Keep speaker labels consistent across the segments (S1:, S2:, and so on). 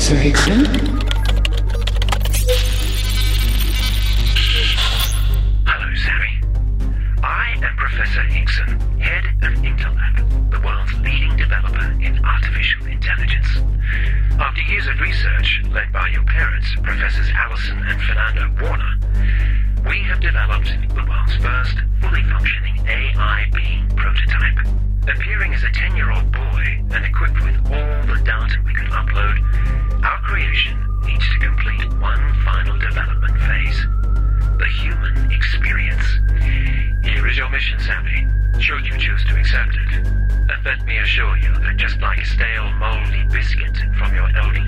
S1: Higston.
S2: Hello, Sammy. I am Professor Hickson, head of Interlab, the world's leading developer in artificial intelligence. After years of research, led by your parents, Professors Allison and Fernando Warner, we have developed the world's first fully functioning AI being prototype. Appearing as a 10 year old assure you just like stale, moldy biscuit from your elderly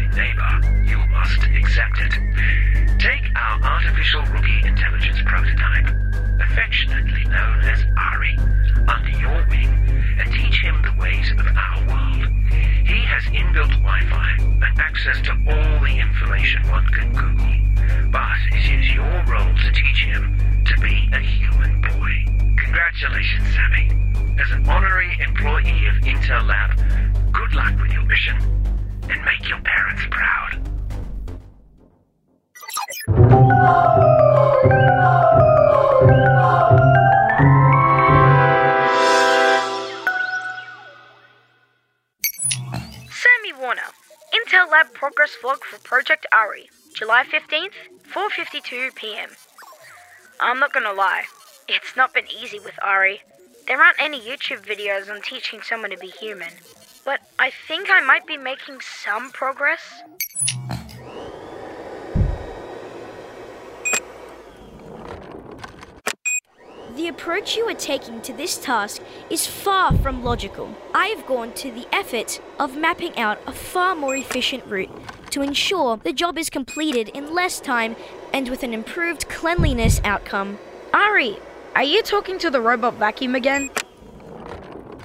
S3: Warner, Intel Lab progress vlog for Project Ari, July 15th, 4:52 p.m. I'm not gonna lie, it's not been easy with Ari. There aren't any YouTube videos on teaching someone to be human, but I think I might be making some progress.
S4: The approach you are taking to this task is far from logical. I have gone to the effort of mapping out a far more efficient route to ensure the job is completed in less time and with an improved cleanliness outcome.
S3: Ari, are you talking to the robot vacuum again?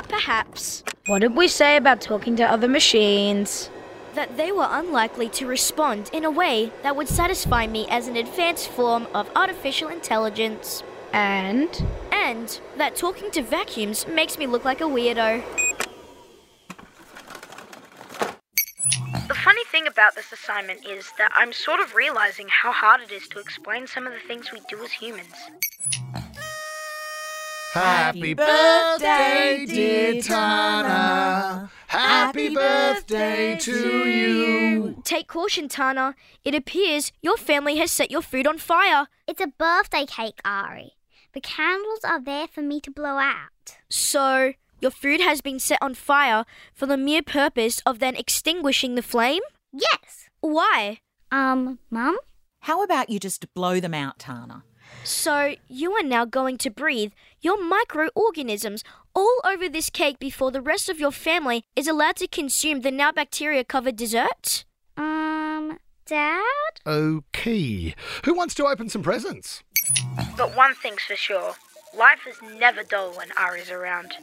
S4: Perhaps
S3: What did we say about talking to other machines?
S4: that they were unlikely to respond in a way that would satisfy me as an advanced form of artificial intelligence,
S3: And
S4: and that talking to vacuums makes me look like a weirdo.
S3: The funny thing about this assignment is that I'm sort of realizing how hard it is to explain some of the things we do as humans.
S5: Happy birthday, dear Tana. Happy birthday to you.
S4: Take caution, Tana. It appears your family has set your food on fire.
S6: It's a birthday cake, Ari. The candles are there for me to blow out.
S4: So, your food has been set on fire for the mere purpose of then extinguishing the flame?
S6: Yes.
S4: Why?
S6: Um, Mum?
S7: How about you just blow them out, Tana?
S4: So, you are now going to breathe your microorganisms all over this cake before the rest of your family is allowed to consume the now bacteria covered dessert?
S6: Um, Dad?
S5: Okay. Who wants to open some presents?
S3: But one thing's for sure life is never dull when Ari's around.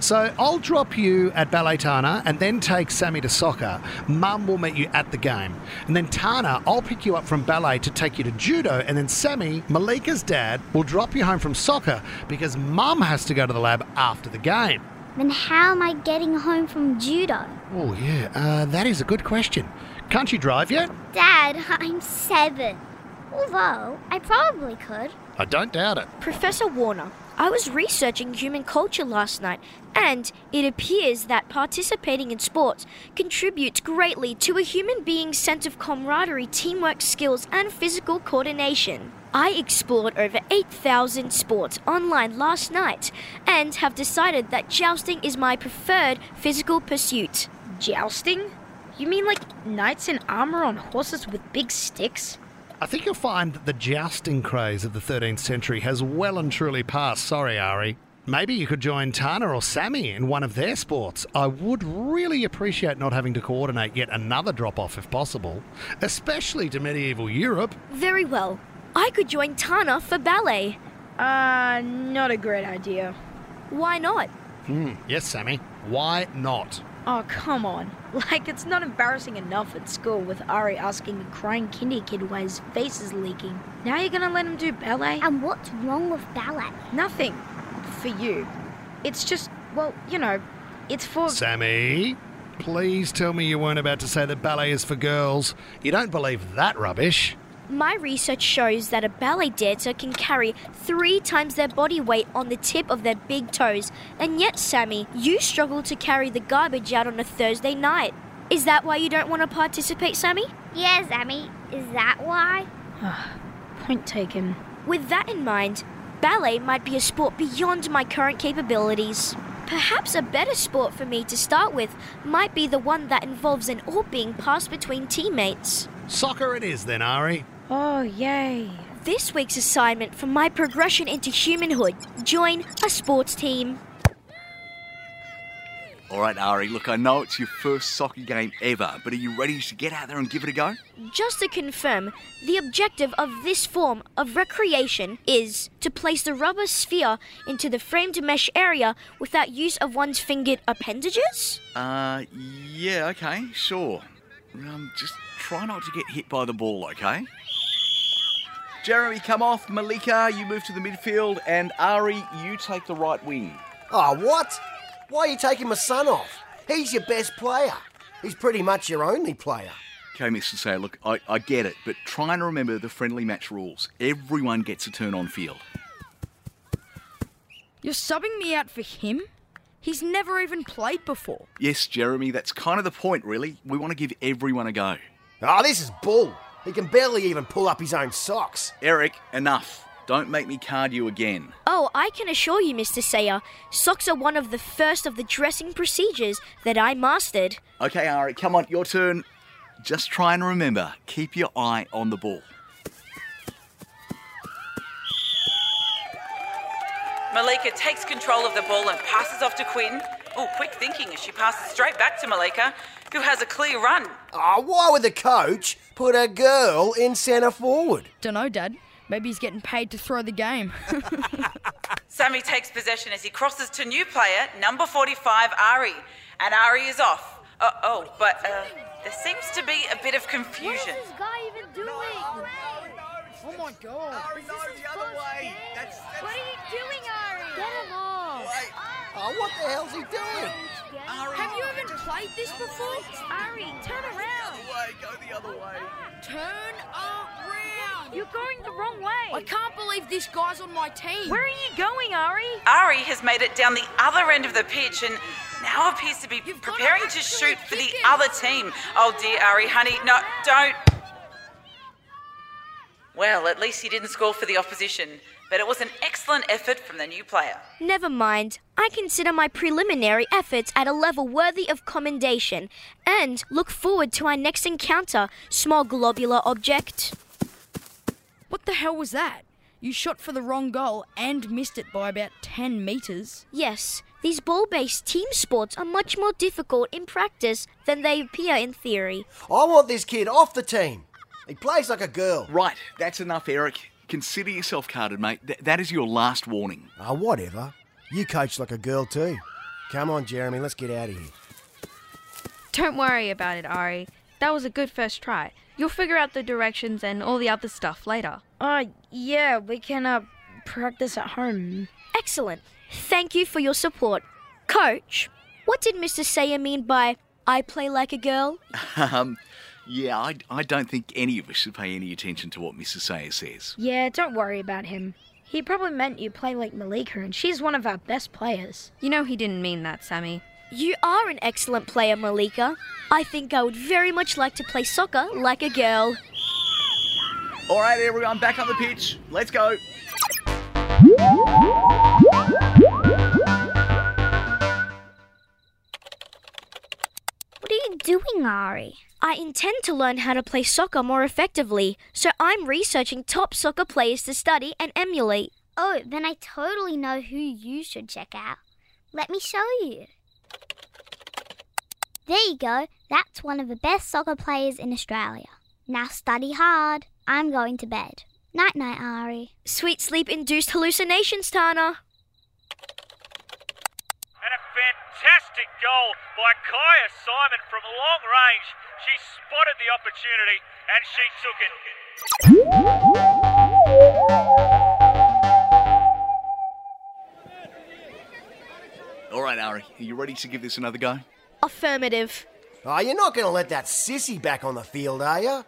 S5: So I'll drop you at Ballet Tana and then take Sammy to soccer. Mum will meet you at the game. And then Tana, I'll pick you up from ballet to take you to judo. And then Sammy, Malika's dad, will drop you home from soccer because Mum has to go to the lab after the game.
S6: Then how am I getting home from judo?
S5: Oh, yeah, uh, that is a good question. Can't you drive yet?
S6: Dad, I'm seven. Although, I probably could.
S5: I don't doubt it.
S4: Professor Warner, I was researching human culture last night, and it appears that participating in sports contributes greatly to a human being's sense of camaraderie, teamwork skills, and physical coordination. I explored over 8,000 sports online last night and have decided that jousting is my preferred physical pursuit.
S3: Jousting? You mean like knights in armor on horses with big sticks?
S5: I think you'll find that the jousting craze of the 13th century has well and truly passed. Sorry, Ari. Maybe you could join Tana or Sammy in one of their sports. I would really appreciate not having to coordinate yet another drop off if possible, especially to medieval Europe.
S4: Very well. I could join Tana for ballet.
S3: Uh, not a great idea.
S4: Why not?
S5: Hmm, yes, Sammy. Why not?
S3: Oh, come on. Like, it's not embarrassing enough at school with Ari asking a crying kinder kid why his face is leaking. Now you're gonna let him do ballet?
S6: And what's wrong with ballet?
S3: Nothing. For you. It's just, well, you know, it's for.
S5: Sammy, please tell me you weren't about to say that ballet is for girls. You don't believe that rubbish.
S4: My research shows that a ballet dancer can carry three times their body weight on the tip of their big toes, and yet, Sammy, you struggle to carry the garbage out on a Thursday night. Is that why you don't want to participate, Sammy?
S6: Yeah, Sammy, is that why?
S3: Ah, point taken.
S4: With that in mind, ballet might be a sport beyond my current capabilities. Perhaps a better sport for me to start with might be the one that involves an all being passed between teammates.
S5: Soccer it is then, Ari.
S3: Oh, yay.
S4: This week's assignment for my progression into humanhood join a sports team.
S1: All right, Ari, look, I know it's your first soccer game ever, but are you ready to get out there and give it a go?
S4: Just to confirm, the objective of this form of recreation is to place the rubber sphere into the framed mesh area without use of one's fingered appendages?
S1: Uh, yeah, okay, sure. Um, just try not to get hit by the ball, okay? Jeremy, come off. Malika, you move to the midfield, and Ari, you take the right wing.
S8: Oh, what? Why are you taking my son off? He's your best player. He's pretty much your only player.
S1: Okay, Mr. Sayer, look, I, I get it, but try and remember the friendly match rules. Everyone gets a turn on field.
S9: You're subbing me out for him? He's never even played before.
S1: Yes, Jeremy, that's kind of the point, really. We want to give everyone a go.
S8: Oh, this is bull. He can barely even pull up his own socks.
S1: Eric, enough. Don't make me card you again.
S4: Oh, I can assure you, Mr. Sayer, socks are one of the first of the dressing procedures that I mastered.
S1: Okay, Ari, come on, your turn. Just try and remember, keep your eye on the ball.
S10: Malika takes control of the ball and passes off to Quinn. Oh, quick thinking as she passes straight back to Malika, who has a clear run.
S8: Oh, why would the coach put a girl in centre forward?
S9: Dunno, Dad. Maybe he's getting paid to throw the game.
S10: Sammy takes possession as he crosses to new player, number 45, Ari. And Ari is off. Uh, oh, but uh, there seems to be a bit of confusion.
S6: What is this guy even doing? No!
S9: oh my god. This is the other way.
S6: What are you doing, Ari? Get him off.
S8: Oh, what the hell's he doing?
S9: Have you even played this before?
S6: Ari, turn around.
S1: Go the other way.
S9: Turn around.
S3: You're going the wrong way.
S9: I can't believe this guy's on my team.
S3: Where are you going, Ari?
S10: Ari has made it down the other end of the pitch and now appears to be
S9: You've gotta
S10: preparing to shoot for the
S9: him.
S10: other team. Oh dear, Ari, honey, no, don't. Well, at least he didn't score for the opposition, but it was an excellent effort from the new player.
S4: Never mind. I consider my preliminary efforts at a level worthy of commendation and look forward to our next encounter, small globular object.
S9: What the hell was that? You shot for the wrong goal and missed it by about 10 metres.
S4: Yes, these ball based team sports are much more difficult in practice than they appear in theory.
S8: I want this kid off the team. He plays like a girl.
S1: Right, that's enough, Eric. Consider yourself carded, mate. Th- that is your last warning.
S8: Oh, whatever. You coach like a girl too. Come on, Jeremy, let's get out of here.
S11: Don't worry about it, Ari. That was a good first try. You'll figure out the directions and all the other stuff later.
S3: Uh, yeah, we can, uh, practice at home.
S4: Excellent. Thank you for your support. Coach, what did Mr. Sayer mean by I play like a girl?
S1: Um, yeah, I, I don't think any of us should pay any attention to what Mrs. Sayer says.
S3: Yeah, don't worry about him. He probably meant you play like Malika, and she's one of our best players.
S11: You know he didn't mean that, Sammy.
S4: You are an excellent player, Malika. I think I would very much like to play soccer like a girl.
S1: All right, everyone, back on the pitch. Let's go.
S6: You doing, Ari?
S4: I intend to learn how to play soccer more effectively, so I'm researching top soccer players to study and emulate.
S6: Oh, then I totally know who you should check out. Let me show you. There you go. That's one of the best soccer players in Australia. Now study hard. I'm going to bed. Night night, Ari.
S4: Sweet sleep induced hallucinations, Tana.
S12: And a fantastic goal by Kyah Simon from long range. She spotted the opportunity and she took it.
S1: All right, Ari, are you ready to give this another go?
S4: Affirmative.
S8: Oh, you're not going to let that sissy back on the field, are you?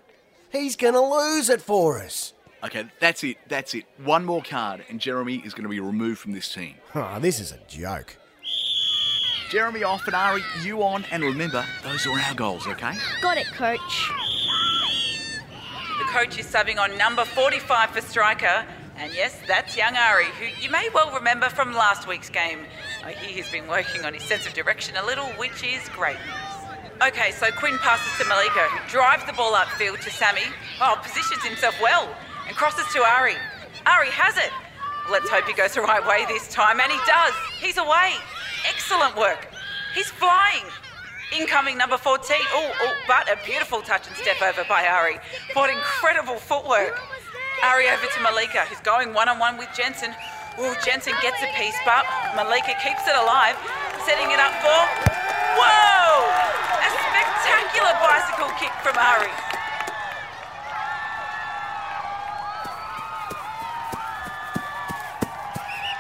S8: He's going to lose it for us.
S1: Okay, that's it. That's it. One more card, and Jeremy is going to be removed from this team.
S8: Oh, this is a joke.
S1: Jeremy off and Ari, you on, and remember, those are our goals, okay?
S4: Got it, coach.
S10: The coach is subbing on number 45 for striker. And yes, that's young Ari, who you may well remember from last week's game. Uh, I hear he's been working on his sense of direction a little, which is great news. Okay, so Quinn passes to Malika, who drives the ball upfield to Sammy. Oh, positions himself well and crosses to Ari. Ari has it. Let's hope he goes the right way this time, and he does. He's away. Excellent work. He's flying. Incoming number 14. Oh, oh, but a beautiful touch and step over by Ari. What incredible footwork. Ari over to Malika, who's going one on one with Jensen. Oh, Jensen gets a piece, but Malika keeps it alive, setting it up for. Whoa! A spectacular bicycle kick from Ari.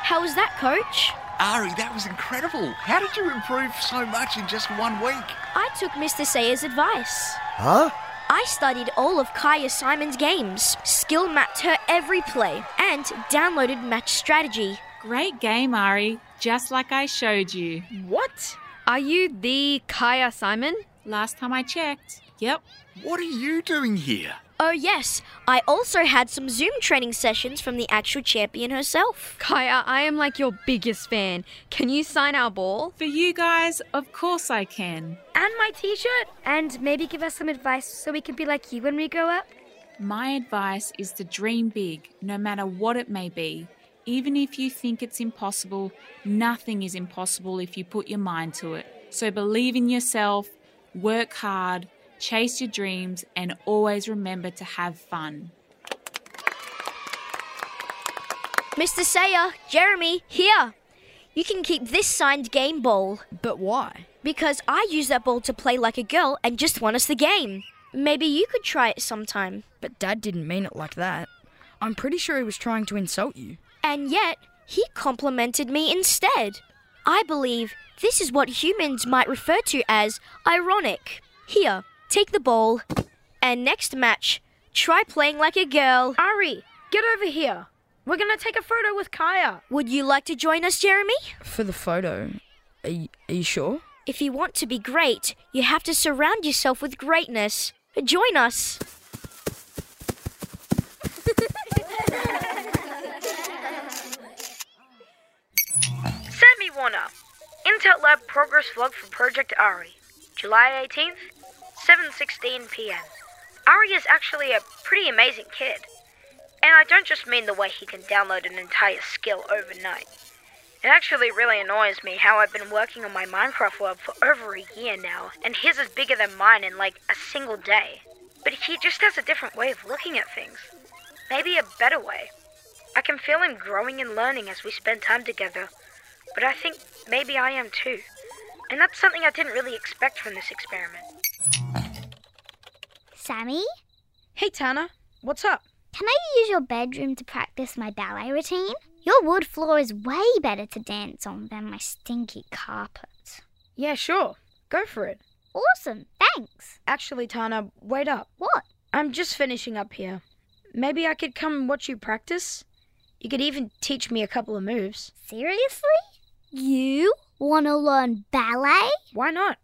S4: How was that, coach?
S1: Ari, that was incredible. How did you improve so much in just one week?
S4: I took Mr. Sayer's advice.
S8: Huh?
S4: I studied all of Kyah Simon's games, skill mapped her every play, and downloaded Match Strategy.
S13: Great game, Ari. Just like I showed you.
S11: What? Are you the Kyah Simon?
S13: Last time I checked. Yep.
S1: What are you doing here?
S4: Oh, yes, I also had some Zoom training sessions from the actual champion herself.
S11: Kyah, I am like your biggest fan. Can you sign our ball?
S13: For you guys, of course I can.
S14: And my t shirt. And maybe give us some advice so we can be like you when we grow up.
S13: My advice is to dream big, no matter what it may be. Even if you think it's impossible, nothing is impossible if you put your mind to it. So believe in yourself, work hard, chase your dreams, and always remember to have fun.
S4: Mr. Sayer, Jeremy, here. You can keep this signed game ball.
S9: But why?
S4: Because I use that ball to play like a girl and just won us the game. Maybe you could try it sometime.
S9: But Dad didn't mean it like that. I'm pretty sure he was trying to insult you.
S4: And yet, he complimented me instead. I believe this is what humans might refer to as ironic. Here, take the ball. And next match, try playing like a girl.
S14: Ari, get over here. We're gonna take a photo with Kyah.
S4: Would you like to join us, Jeremy?
S9: For the photo. Are you, are you sure?
S4: If you want to be great, you have to surround yourself with greatness. Join us.
S3: Sammy Warner, Intel Lab progress vlog for Project Ari, July 18th, 7:16 p.m. Ari is actually a pretty amazing kid. And I don't just mean the way he can download an entire skill overnight. It actually really annoys me how I've been working on my Minecraft world for over a year now, and his is bigger than mine in like a single day. But he just has a different way of looking at things. Maybe a better way. I can feel him growing and learning as we spend time together, but I think maybe I am too. And that's something I didn't really expect from this experiment.
S6: Sammy,
S14: Hey, Tana, what's up?
S6: can I use your bedroom to practice my ballet routine? Your wood floor is way better to dance on than my stinky carpet.
S14: Yeah, sure. Go for it.
S6: Awesome, thanks.
S14: Actually, Tana, wait up.
S6: What?
S14: I'm just finishing up here. Maybe I could come and watch you practice? You could even teach me a couple of moves.
S6: Seriously? You want to learn ballet?
S14: Why not?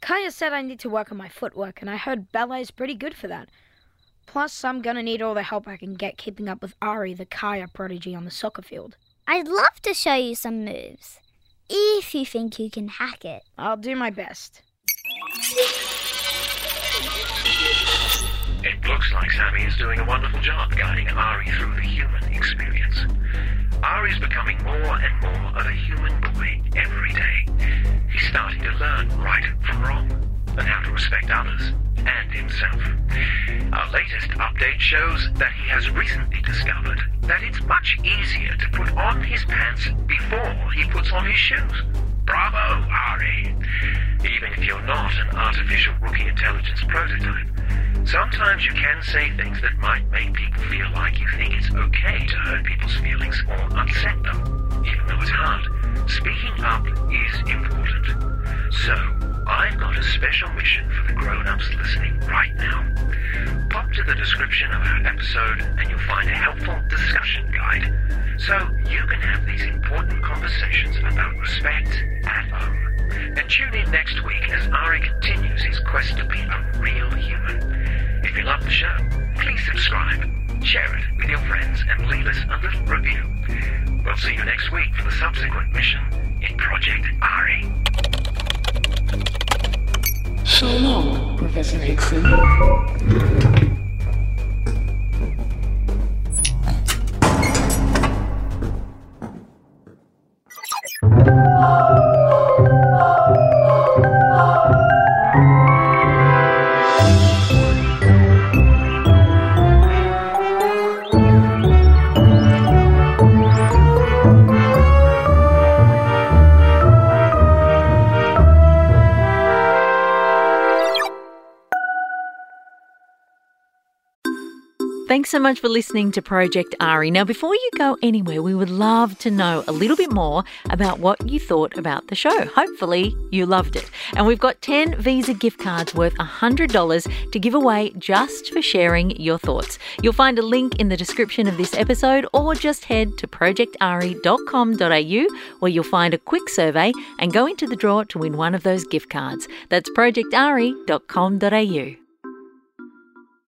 S14: Kyah said I need to work on my footwork, and I heard ballet's pretty good for that. Plus, I'm gonna need all the help I can get keeping up with Ari, the Kyah prodigy, on the soccer field.
S6: I'd love to show you some moves. If you think you can hack it.
S14: I'll do my best.
S2: It looks like Sammy is doing a wonderful job guiding Ari through the human experience. Ari's becoming more and more of a human boy every day. Starting to learn right from wrong and how to respect others and himself. Our latest update shows that he has recently discovered that it's much easier to put on his pants before he puts on his shoes. Bravo, Ari! Even if you're not an artificial rookie intelligence prototype, sometimes you can say things that might make people feel like you think it's okay to hurt people's feelings or upset them, even though it's hard. Speaking up is important. So, I've got a special mission for the grown-ups listening right now. Pop to the description of our episode and you'll find a helpful discussion guide so you can have these important conversations about respect at home. And tune in next week as Ari continues his quest to be a real human. If you love the show, please subscribe, share it with your friends, and leave us a little review. We'll see you next week for the subsequent mission in Project Ari.
S15: So long, Professor Hickson.
S16: Thanks so much for listening to Project Ari. Now, before you go anywhere, we would love to know a little bit more about what you thought about the show. Hopefully, you loved it. And we've got 10 Visa gift cards worth $100 to give away just for sharing your thoughts. You'll find a link in the description of this episode or just head to projectari.com.au where you'll find a quick survey and go into the draw to win one of those gift cards. That's projectari.com.au.